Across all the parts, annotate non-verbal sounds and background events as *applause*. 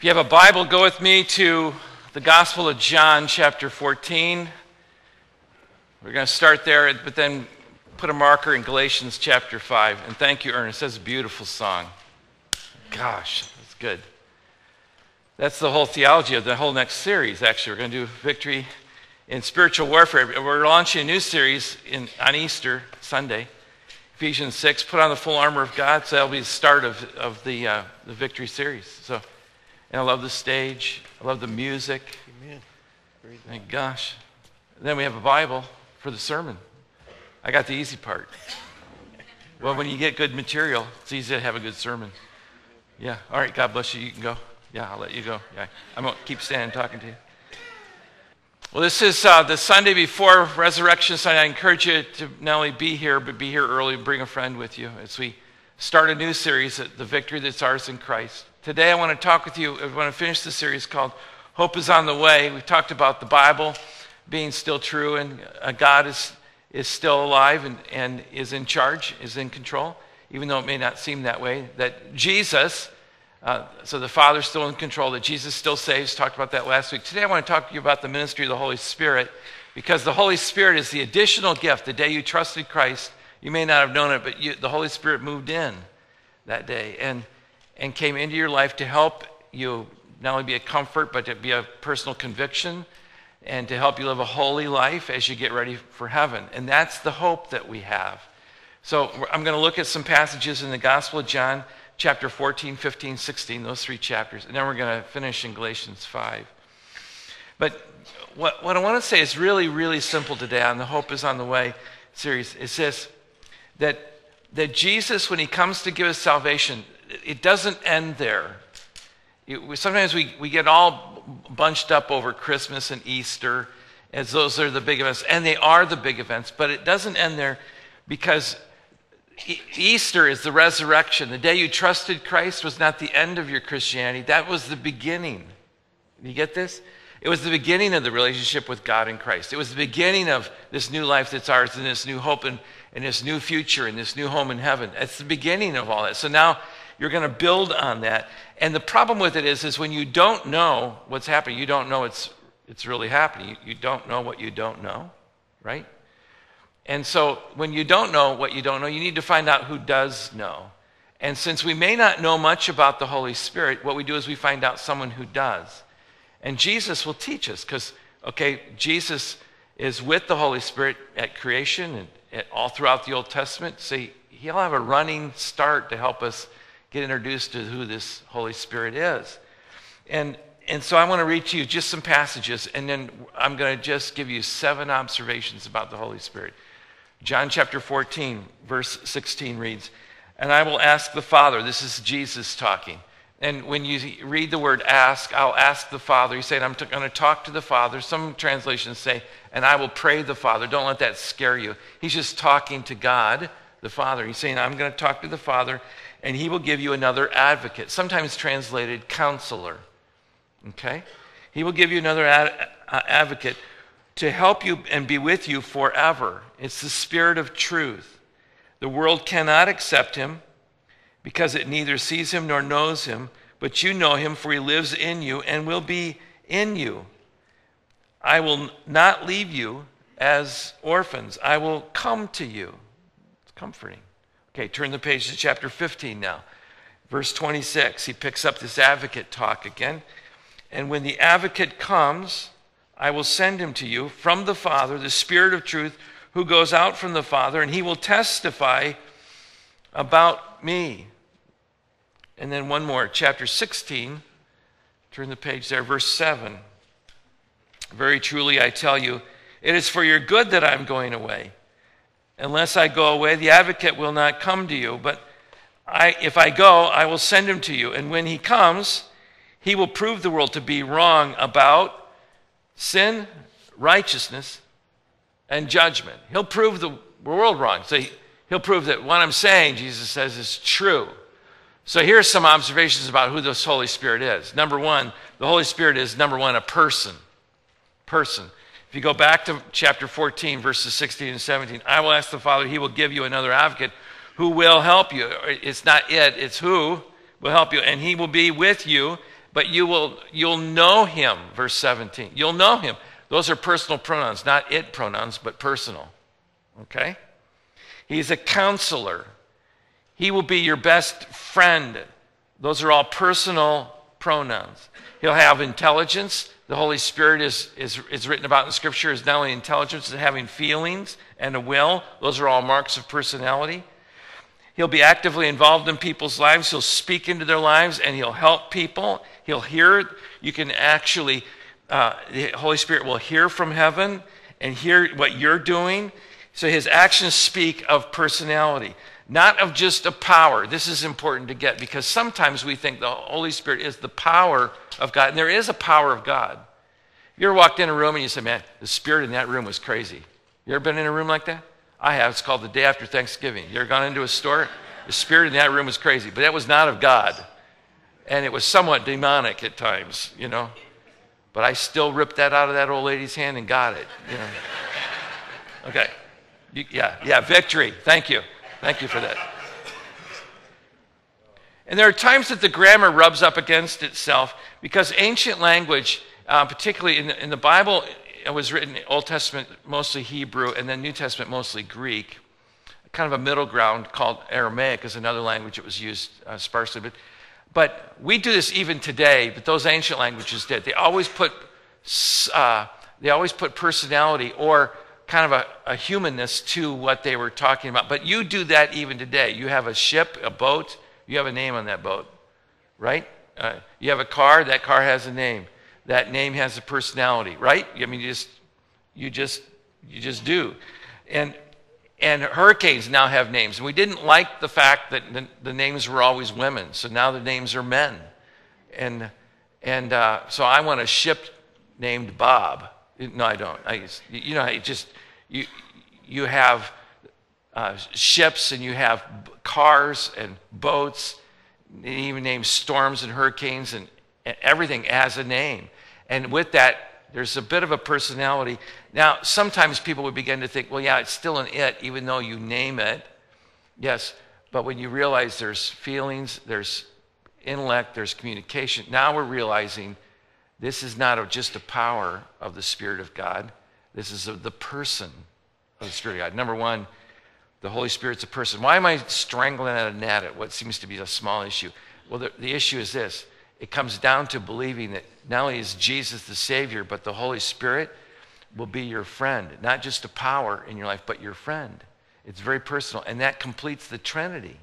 If you have a Bible, go with me to the Gospel of John, chapter 14. We're going to start there, but then put a marker in Galatians chapter 5. And thank you, Ernest. That's a beautiful song. Gosh, that's good. That's the whole theology of the whole next series, actually. We're going to do victory in spiritual warfare. We're launching a new series in, on Easter Sunday, Ephesians 6. Put on the full armor of God. So that'll be the start of, of the, uh, the victory series. So. And I love the stage. I love the music. Amen. Thank gosh. And then we have a Bible for the sermon. I got the easy part. Well, when you get good material, it's easy to have a good sermon. Yeah. All right. God bless you. You can go. Yeah, I'll let you go. Yeah. I'm going to keep standing talking to you. Well, this is uh, the Sunday before Resurrection Sunday. I encourage you to not only be here, but be here early. Bring a friend with you as we start a new series, The Victory That's Ours in Christ. Today I want to talk with you, I want to finish the series called Hope is on the Way. We've talked about the Bible being still true and uh, God is, is still alive and, and is in charge, is in control, even though it may not seem that way. That Jesus, uh, so the Father's still in control, that Jesus still saves. Talked about that last week. Today I want to talk to you about the ministry of the Holy Spirit because the Holy Spirit is the additional gift. The day you trusted Christ, you may not have known it, but you, the Holy Spirit moved in that day. And and came into your life to help you not only be a comfort, but to be a personal conviction and to help you live a holy life as you get ready for heaven. And that's the hope that we have. So I'm going to look at some passages in the Gospel of John, chapter 14, 15, 16, those three chapters. And then we're going to finish in Galatians 5. But what, what I want to say is really, really simple today on the Hope is on the Way series. Is this that, that Jesus, when he comes to give us salvation, it doesn't end there. It, sometimes we, we get all bunched up over Christmas and Easter as those are the big events, and they are the big events, but it doesn't end there because Easter is the resurrection. The day you trusted Christ was not the end of your Christianity, that was the beginning. You get this? It was the beginning of the relationship with God in Christ. It was the beginning of this new life that's ours and this new hope and, and this new future and this new home in heaven. It's the beginning of all that. So now you're going to build on that. And the problem with it is, is when you don't know what's happening, you don't know it's, it's really happening. You, you don't know what you don't know, right? And so when you don't know what you don't know, you need to find out who does know. And since we may not know much about the Holy Spirit, what we do is we find out someone who does. And Jesus will teach us because, okay, Jesus is with the Holy Spirit at creation and all throughout the Old Testament. See, he'll have a running start to help us get introduced to who this Holy Spirit is. And, and so I want to read to you just some passages, and then I'm going to just give you seven observations about the Holy Spirit. John chapter 14, verse 16 reads, And I will ask the Father, this is Jesus talking. And when you read the word ask, I'll ask the Father. He's saying, I'm t- going to talk to the Father. Some translations say, and I will pray the Father. Don't let that scare you. He's just talking to God, the Father. He's saying, I'm going to talk to the Father, and he will give you another advocate, sometimes translated counselor. Okay? He will give you another ad- uh, advocate to help you and be with you forever. It's the Spirit of truth. The world cannot accept him because it neither sees him nor knows him, but you know him, for he lives in you and will be in you. I will not leave you as orphans, I will come to you. It's comforting. Okay, turn the page to chapter 15 now. Verse 26, he picks up this advocate talk again. And when the advocate comes, I will send him to you from the Father, the Spirit of truth, who goes out from the Father, and he will testify about me. And then one more, chapter 16. Turn the page there, verse 7. Very truly, I tell you, it is for your good that I'm going away. Unless I go away, the advocate will not come to you. But I, if I go, I will send him to you. And when he comes, he will prove the world to be wrong about sin, righteousness, and judgment. He'll prove the world wrong. So he, he'll prove that what I'm saying, Jesus says, is true. So here's some observations about who this Holy Spirit is. Number one, the Holy Spirit is, number one, a person. Person. If you go back to chapter 14, verses 16 and 17, I will ask the Father, He will give you another advocate who will help you. It's not it, it's who will help you. And He will be with you but you will you'll know him, verse 17. You'll know him. Those are personal pronouns, not it pronouns, but personal. Okay? He's a counselor. He will be your best friend. Those are all personal pronouns. He'll have intelligence. The Holy Spirit is, is, is written about in Scripture is not only intelligence, but having feelings and a will. Those are all marks of personality. He'll be actively involved in people's lives. He'll speak into their lives and he'll help people. He'll hear. You can actually, uh, the Holy Spirit will hear from heaven and hear what you're doing. So his actions speak of personality, not of just a power. This is important to get because sometimes we think the Holy Spirit is the power of God, and there is a power of God. You ever walked in a room and you say, Man, the spirit in that room was crazy. You ever been in a room like that? I have. It's called the day after Thanksgiving. You ever gone into a store? The spirit in that room was crazy, but that was not of God. And it was somewhat demonic at times, you know. But I still ripped that out of that old lady's hand and got it, you know. *laughs* Okay. Yeah, yeah, victory. Thank you. Thank you for that. And there are times that the grammar rubs up against itself because ancient language, uh, particularly in the, in the Bible, it was written Old Testament mostly Hebrew and then New Testament mostly Greek. Kind of a middle ground called Aramaic is another language that was used uh, sparsely. But, but we do this even today, but those ancient languages did. They always put, uh, they always put personality or kind of a, a humanness to what they were talking about. But you do that even today. You have a ship, a boat, you have a name on that boat, right? Uh, you have a car, that car has a name. That name has a personality, right? I mean, you just, you just, you just do. And, and hurricanes now have names. And we didn't like the fact that the, the names were always women, so now the names are men. And, and uh, so I want a ship named Bob. No, I don't. I, you know, it just you, you have uh, ships and you have cars and boats, and even name storms and hurricanes and, and everything has a name. And with that, there's a bit of a personality. Now, sometimes people would begin to think, well, yeah, it's still an it, even though you name it. Yes, but when you realize there's feelings, there's intellect, there's communication, now we're realizing this is not just a power of the Spirit of God. This is the person of the Spirit of God. Number one, the Holy Spirit's a person. Why am I strangling at a gnat at what seems to be a small issue? Well, the, the issue is this it comes down to believing that not only is Jesus the Savior, but the Holy Spirit will be your friend. Not just a power in your life, but your friend. It's very personal, and that completes the Trinity.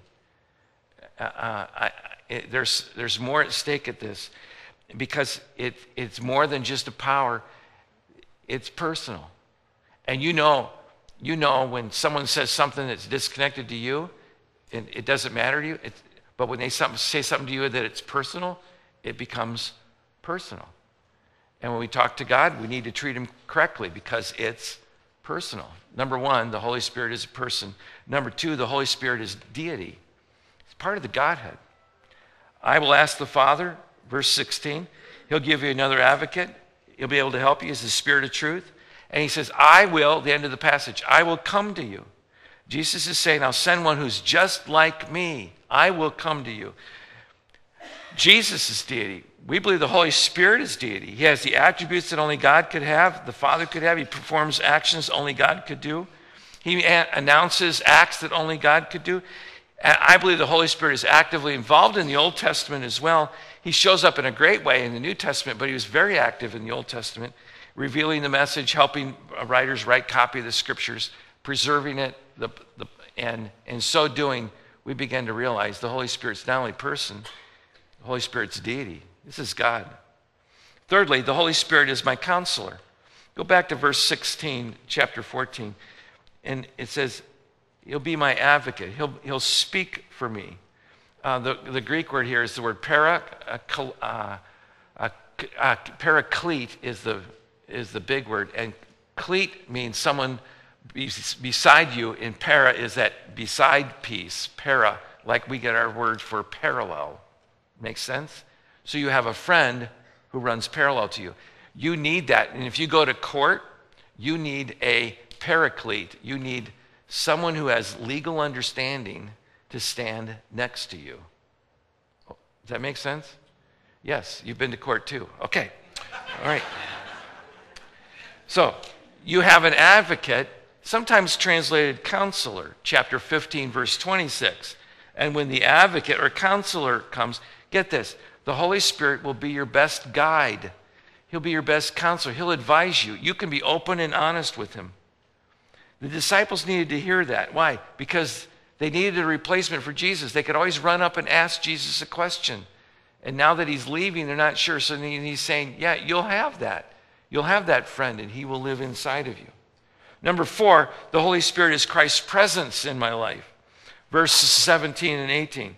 Uh, uh I, there's, there's more at stake at this because it, it's more than just a power, it's personal. And you know, you know when someone says something that's disconnected to you, and it doesn't matter to you, but when they say something to you that it's personal, it becomes personal. And when we talk to God, we need to treat him correctly because it's personal. Number one, the Holy Spirit is a person. Number two, the Holy Spirit is deity. It's part of the Godhead. I will ask the Father, verse 16, he'll give you another advocate. He'll be able to help you as the Spirit of truth. And he says, I will, the end of the passage, I will come to you. Jesus is saying, I'll send one who's just like me. I will come to you. Jesus is deity. We believe the Holy Spirit is deity. He has the attributes that only God could have, the Father could have. He performs actions only God could do. He announces acts that only God could do. I believe the Holy Spirit is actively involved in the Old Testament as well. He shows up in a great way in the New Testament, but he was very active in the Old Testament, revealing the message, helping uh, writers write copy of the scriptures, preserving it, the, the, and in so doing, we begin to realize the Holy Spirit's not only person, the Holy Spirit's deity. This is God. Thirdly, the Holy Spirit is my counselor. Go back to verse 16, chapter 14, and it says, He'll be my advocate. He'll, he'll speak for me. Uh, the, the Greek word here is the word para, uh, uh, uh, paraclete is the, is the big word. And cleat means someone beside you, and para is that beside piece, para, like we get our word for parallel. Makes sense? So you have a friend who runs parallel to you. You need that. And if you go to court, you need a paraclete. You need someone who has legal understanding to stand next to you. Does that make sense? Yes, you've been to court too. Okay. All right. So, you have an advocate, sometimes translated counselor, chapter 15, verse 26. And when the advocate or counselor comes, get this the Holy Spirit will be your best guide. He'll be your best counselor. He'll advise you. You can be open and honest with him. The disciples needed to hear that. Why? Because they needed a replacement for Jesus. They could always run up and ask Jesus a question. And now that he's leaving, they're not sure. So he's saying, Yeah, you'll have that. You'll have that friend, and he will live inside of you. Number four, the Holy Spirit is Christ's presence in my life. Verses 17 and 18.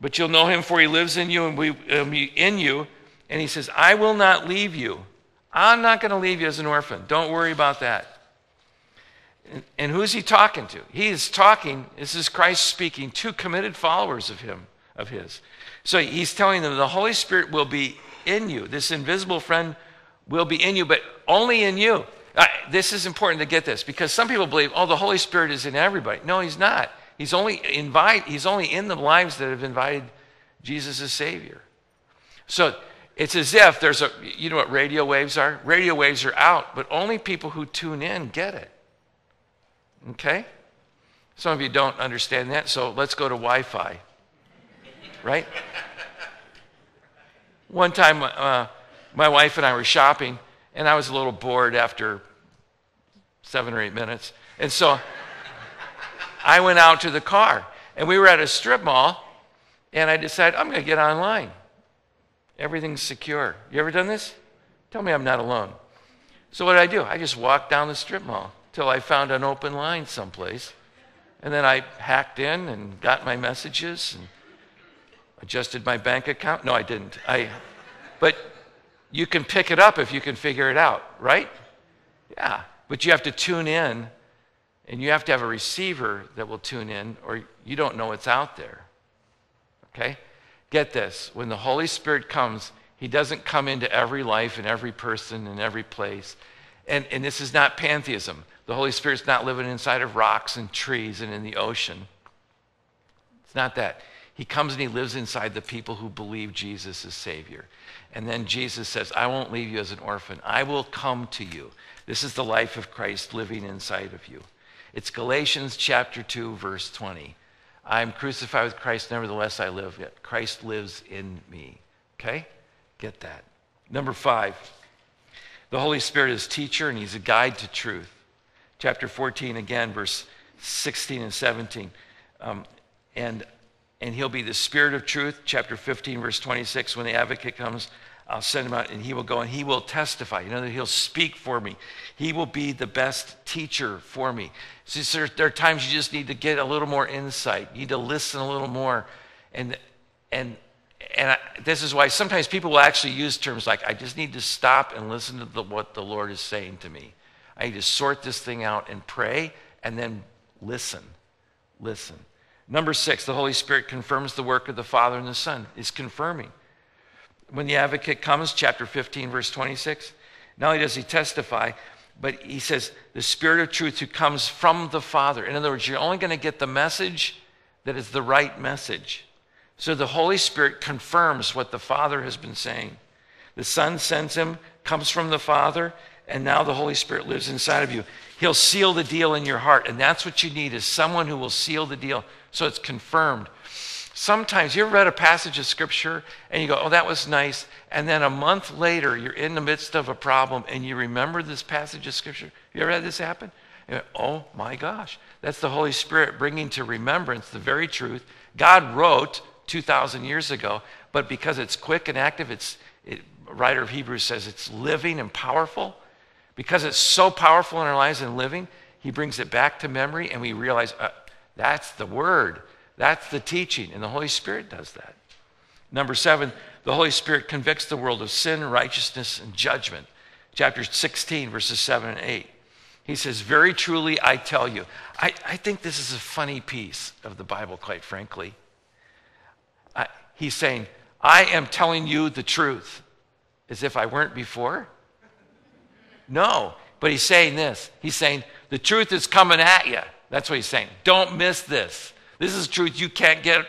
But you'll know him, for he lives in you and we um, in you. And he says, I will not leave you. I'm not going to leave you as an orphan. Don't worry about that. And, who's he talking to? He is talking, this is Christ speaking to committed followers of him, of his. So he's telling them the Holy Spirit will be in you. This invisible friend will be in you, but only in you. Uh, this is important to get this because some people believe, oh, the Holy Spirit is in everybody. No, he's not. He's only invite. He's only in the lives that have invited Jesus as Savior. So it's as if there's a. You know what radio waves are? Radio waves are out, but only people who tune in get it. Okay? Some of you don't understand that, so let's go to Wi Fi. Right? One time, uh, my wife and I were shopping, and I was a little bored after seven or eight minutes. And so I went out to the car, and we were at a strip mall, and I decided I'm going to get online. Everything's secure. You ever done this? Tell me I'm not alone. So what did I do? I just walked down the strip mall till I found an open line someplace. And then I hacked in and got my messages and adjusted my bank account. No, I didn't. I, but you can pick it up if you can figure it out, right? Yeah. But you have to tune in and you have to have a receiver that will tune in or you don't know what's out there. Okay? Get this. When the Holy Spirit comes, he doesn't come into every life and every person and every place. And, and this is not pantheism. The Holy Spirit's not living inside of rocks and trees and in the ocean. It's not that. He comes and he lives inside the people who believe Jesus is Savior. And then Jesus says, I won't leave you as an orphan. I will come to you. This is the life of Christ living inside of you. It's Galatians chapter 2, verse 20. I'm crucified with Christ, nevertheless I live. Yet Christ lives in me. Okay? Get that. Number five, the Holy Spirit is teacher and he's a guide to truth chapter 14 again, verse 16 and 17. Um, and, and he'll be the spirit of truth, chapter 15, verse 26. When the advocate comes, I'll send him out and he will go and he will testify. You know that he'll speak for me. He will be the best teacher for me. See, there, there are times you just need to get a little more insight. You need to listen a little more. And, and, and I, this is why sometimes people will actually use terms like, I just need to stop and listen to the, what the Lord is saying to me. I need to sort this thing out and pray and then listen. Listen. Number six, the Holy Spirit confirms the work of the Father and the Son, is confirming. When the advocate comes, chapter 15, verse 26, not only does he testify, but he says, the Spirit of truth who comes from the Father. In other words, you're only going to get the message that is the right message. So the Holy Spirit confirms what the Father has been saying. The Son sends him, comes from the Father, and now the Holy Spirit lives inside of you. He'll seal the deal in your heart, and that's what you need is someone who will seal the deal so it's confirmed. Sometimes you ever read a passage of scripture and you go, "Oh, that was nice," and then a month later you're in the midst of a problem and you remember this passage of scripture. You ever had this happen? Oh my gosh, that's the Holy Spirit bringing to remembrance the very truth God wrote 2,000 years ago, but because it's quick and active, it's it, writer of Hebrews says it's living and powerful. Because it's so powerful in our lives and living, he brings it back to memory and we realize uh, that's the word, that's the teaching, and the Holy Spirit does that. Number seven, the Holy Spirit convicts the world of sin, righteousness, and judgment. Chapter 16, verses 7 and 8. He says, Very truly I tell you. I, I think this is a funny piece of the Bible, quite frankly. I, he's saying, I am telling you the truth, as if I weren't before. No. But he's saying this. He's saying, the truth is coming at you. That's what he's saying. Don't miss this. This is truth you can't get.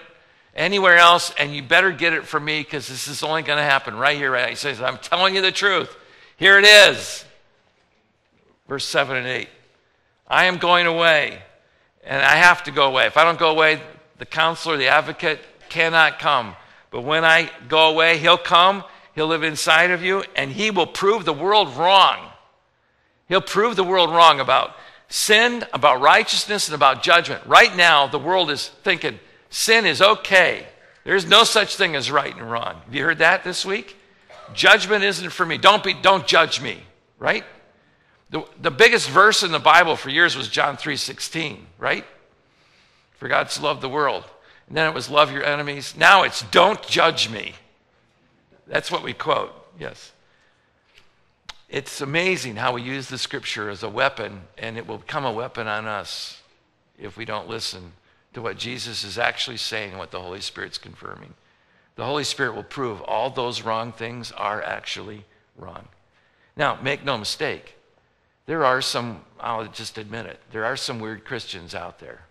anywhere else, and you better get it from me because this is only going to happen right here, right now. He says, I'm telling you the truth. Here it is. Verse 7 and 8. I am going away, and I have to go away. If I don't go away, the counselor, the advocate, cannot come. But when I go away, he'll come, he'll live inside of you, and he will prove the world wrong. He'll prove the world wrong about sin, about righteousness, and about judgment. Right now, the world is thinking sin is okay. There's no such thing as right and wrong. Have you heard that this week? Judgment isn't for me. Don't be don't judge me, right? The, the biggest verse in the Bible for years was John 3:16, right? For God so loved the world. And then it was love your enemies. Now it's don't judge me. That's what we quote. Yes. It's amazing how we use the scripture as a weapon, and it will become a weapon on us if we don't listen to what Jesus is actually saying and what the Holy Spirit's confirming. The Holy Spirit will prove all those wrong things are actually wrong. Now, make no mistake, there are some, I'll just admit it, there are some weird Christians out there.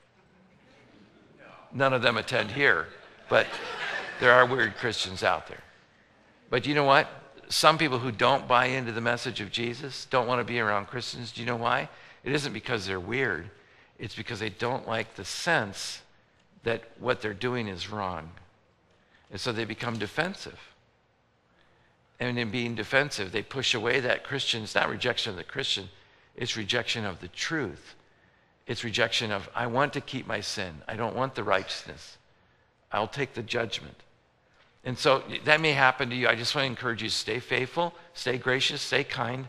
None of them attend here, but there are weird Christians out there. But you know what? Some people who don't buy into the message of Jesus don't want to be around Christians. Do you know why? It isn't because they're weird, it's because they don't like the sense that what they're doing is wrong. And so they become defensive. And in being defensive, they push away that Christian. It's not rejection of the Christian, it's rejection of the truth. It's rejection of, I want to keep my sin. I don't want the righteousness. I'll take the judgment. And so that may happen to you. I just want to encourage you to stay faithful, stay gracious, stay kind,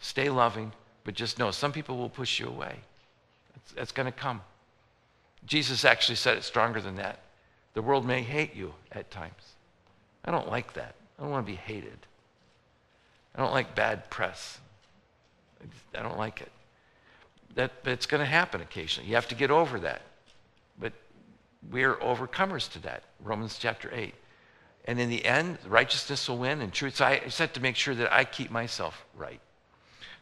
stay loving, but just know some people will push you away. That's, that's going to come. Jesus actually said it stronger than that. The world may hate you at times. I don't like that. I don't want to be hated. I don't like bad press. I, just, I don't like it. That, but it's going to happen occasionally. You have to get over that. But we're overcomers to that. Romans chapter 8. And in the end, righteousness will win and truth. So I set to make sure that I keep myself right.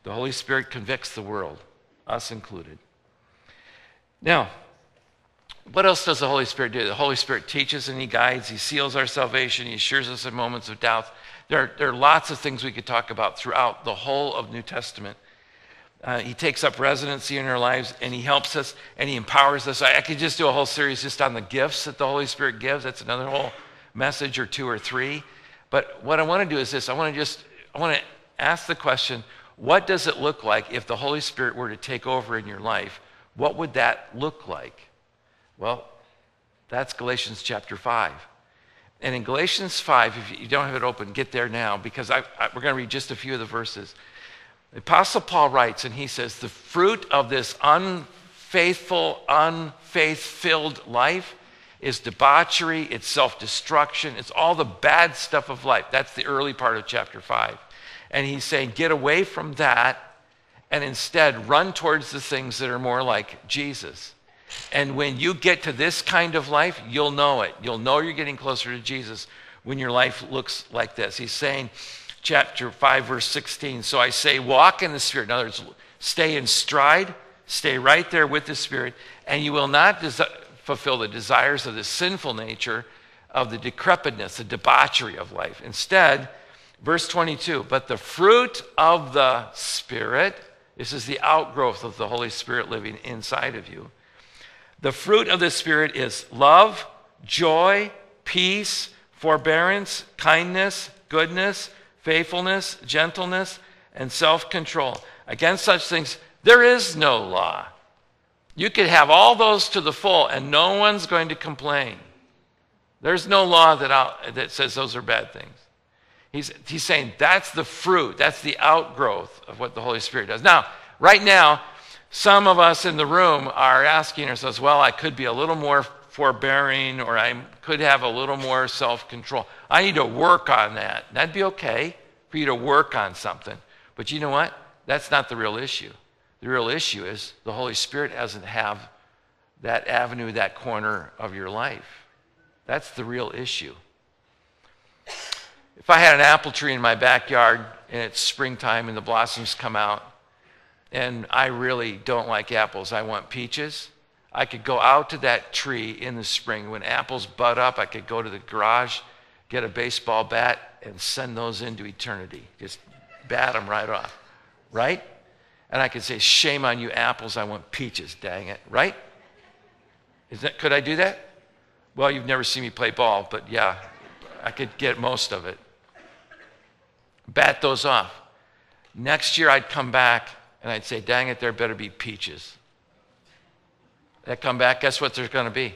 The Holy Spirit convicts the world, us included. Now, what else does the Holy Spirit do? The Holy Spirit teaches and He guides, He seals our salvation, He assures us in moments of doubt. There are, there are lots of things we could talk about throughout the whole of New Testament. Uh, he takes up residency in our lives and he helps us and he empowers us. I, I, could just do a whole series just on the gifts that the Holy Spirit gives. That's another whole message or two or three. But what I want to do is this I want to just I want to ask the question what does it look like if the Holy Spirit were to take over in your life? What would that look like? Well, that's Galatians chapter 5. And in Galatians 5, if you don't have it open, get there now because I, I, we're going to read just a few of the verses. The Apostle Paul writes, and he says, The fruit of this unfaithful, unfaith filled life is debauchery, it's self destruction, it's all the bad stuff of life. That's the early part of chapter 5. And he's saying, Get away from that and instead run towards the things that are more like Jesus. And when you get to this kind of life, you'll know it. You'll know you're getting closer to Jesus when your life looks like this. He's saying, chapter 5, verse 16. So I say, walk in the Spirit. In other words, stay in stride, stay right there with the Spirit, and you will not desi- fulfill the desires of the sinful nature, of the decrepitness, the debauchery of life. Instead, verse 22, but the fruit of the Spirit, this is the outgrowth of the Holy Spirit living inside of you. The fruit of the Spirit is love, joy, peace, forbearance, kindness, goodness faithfulness, gentleness, and self control. Against such things, there is no law. You could have all those to the full, and no one's going to complain. There's no law that, that says those are bad things. He's, he's saying that's the fruit, that's the outgrowth of what the Holy Spirit does. Now, right now, some of us in the room are asking ourselves, well, I could be a little more forbearing or I could have a little more self control. I need to work on that. That'd be okay for you to work on something. But you know what? That's not the real issue. The real issue is the Holy Spirit doesn't have that avenue, that corner of your life. That's the real issue. If I had an apple tree in my backyard and it's springtime and the blossoms come out, and I really don't like apples, I want peaches, I could go out to that tree in the spring. When apples bud up, I could go to the garage, get a baseball bat, and send those into eternity. Just bat them right off. Right? And I could say, Shame on you, apples. I want peaches, dang it. Right? That, could I do that? Well, you've never seen me play ball, but yeah, I could get most of it. Bat those off. Next year, I'd come back and I'd say, Dang it, there better be peaches that come back, guess what there's going to be?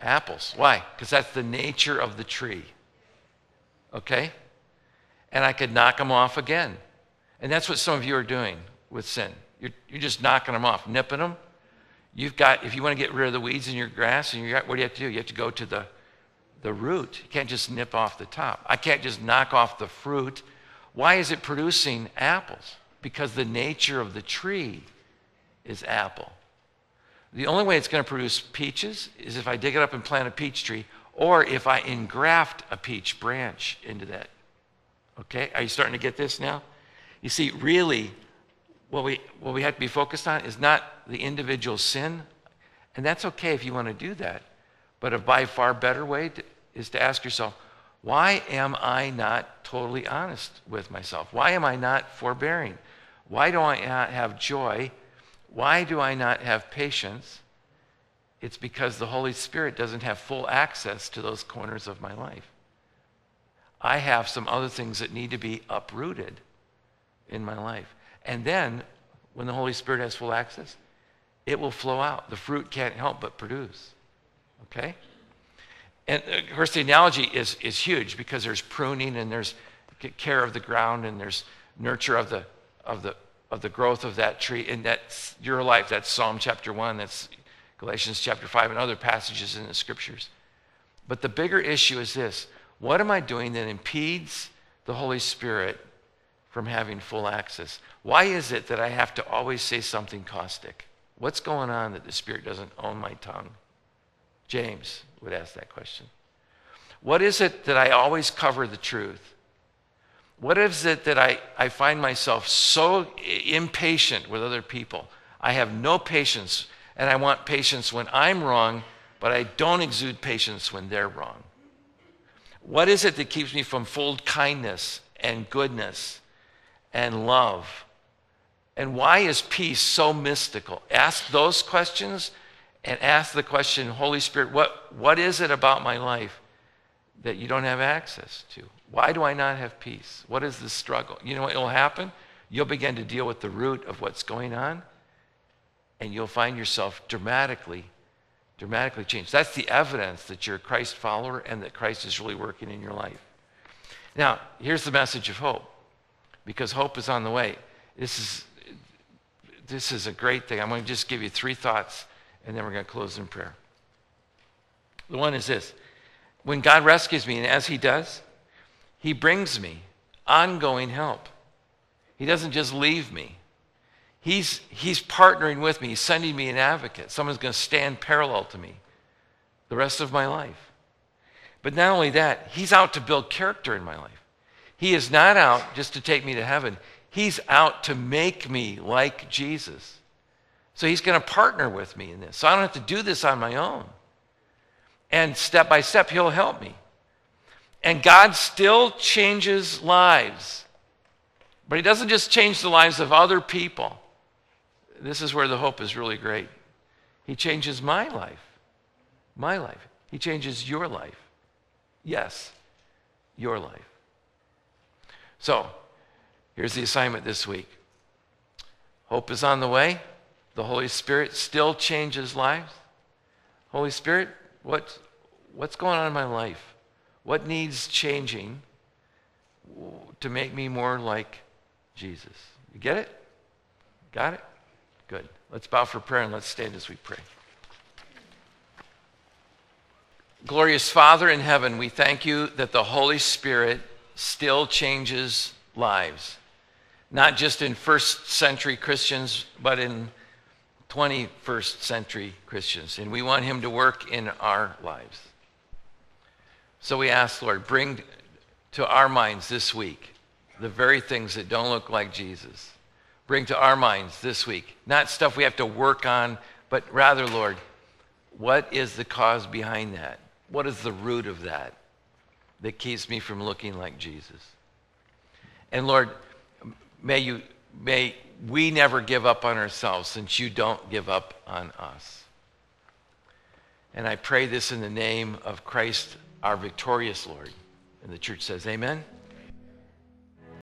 Apples. Why? Because that's the nature of the tree. Okay? And I could knock them off again. And that's what some of you are doing with sin. You're, you're just knocking them off, nipping them. You've got, if you want to get rid of the weeds in your grass, and you got, what do you have to do? You have to go to the, the root. You can't just nip off the top. I can't just knock off the fruit. Why is it producing apples? Because the nature of the tree is apple. The only way it's going to produce peaches is if I dig it up and plant a peach tree, or if I engraft a peach branch into that. Okay? Are you starting to get this now? You see, really, what we, what we have to be focused on is not the individual sin, and that's okay if you want to do that. But a by far better way to, is to ask yourself, why am I not totally honest with myself? Why am I not forbearing? Why do I not have joy why do I not have patience? It's because the Holy Spirit doesn't have full access to those corners of my life. I have some other things that need to be uprooted in my life. And then, when the Holy Spirit has full access, it will flow out. The fruit can't help but produce. Okay? And uh, of course, the analogy is, is huge because there's pruning and there's care of the ground and there's nurture of the, of the, of the growth of that tree. And that's your life. That's Psalm chapter 1. That's Galatians chapter 5 and other passages in the scriptures. But the bigger issue is this what am I doing that impedes the Holy Spirit from having full access? Why is it that I have to always say something caustic? What's going on that the Spirit doesn't own my tongue? James would ask that question. What is it that I always cover the truth? What is it that I, I find myself so impatient with other people? I have no patience, and I want patience when I'm wrong, but I don't exude patience when they're wrong. What is it that keeps me from full kindness and goodness and love? And why is peace so mystical? Ask those questions and ask the question, Holy Spirit, what, what is it about my life that you don't have access to? Why do I not have peace? What is the struggle? You know what will happen? You'll begin to deal with the root of what's going on, and you'll find yourself dramatically, dramatically changed. That's the evidence that you're a Christ follower and that Christ is really working in your life. Now, here's the message of hope, because hope is on the way. This is, this is a great thing. I'm going to just give you three thoughts, and then we're going to close in prayer. The one is this when God rescues me, and as He does, he brings me ongoing help. He doesn't just leave me. He's, he's partnering with me. He's sending me an advocate. Someone's going to stand parallel to me the rest of my life. But not only that, he's out to build character in my life. He is not out just to take me to heaven, he's out to make me like Jesus. So he's going to partner with me in this. So I don't have to do this on my own. And step by step, he'll help me. And God still changes lives. But He doesn't just change the lives of other people. This is where the hope is really great. He changes my life. My life. He changes your life. Yes, your life. So, here's the assignment this week Hope is on the way. The Holy Spirit still changes lives. Holy Spirit, what, what's going on in my life? What needs changing to make me more like Jesus? You get it? Got it? Good. Let's bow for prayer and let's stand as we pray. Glorious Father in heaven, we thank you that the Holy Spirit still changes lives, not just in first century Christians, but in 21st century Christians. And we want him to work in our lives. So we ask, Lord, bring to our minds this week the very things that don't look like Jesus. Bring to our minds this week, not stuff we have to work on, but rather, Lord, what is the cause behind that? What is the root of that that keeps me from looking like Jesus? And Lord, may you may we never give up on ourselves since you don't give up on us. And I pray this in the name of Christ, our victorious Lord. And the church says, Amen.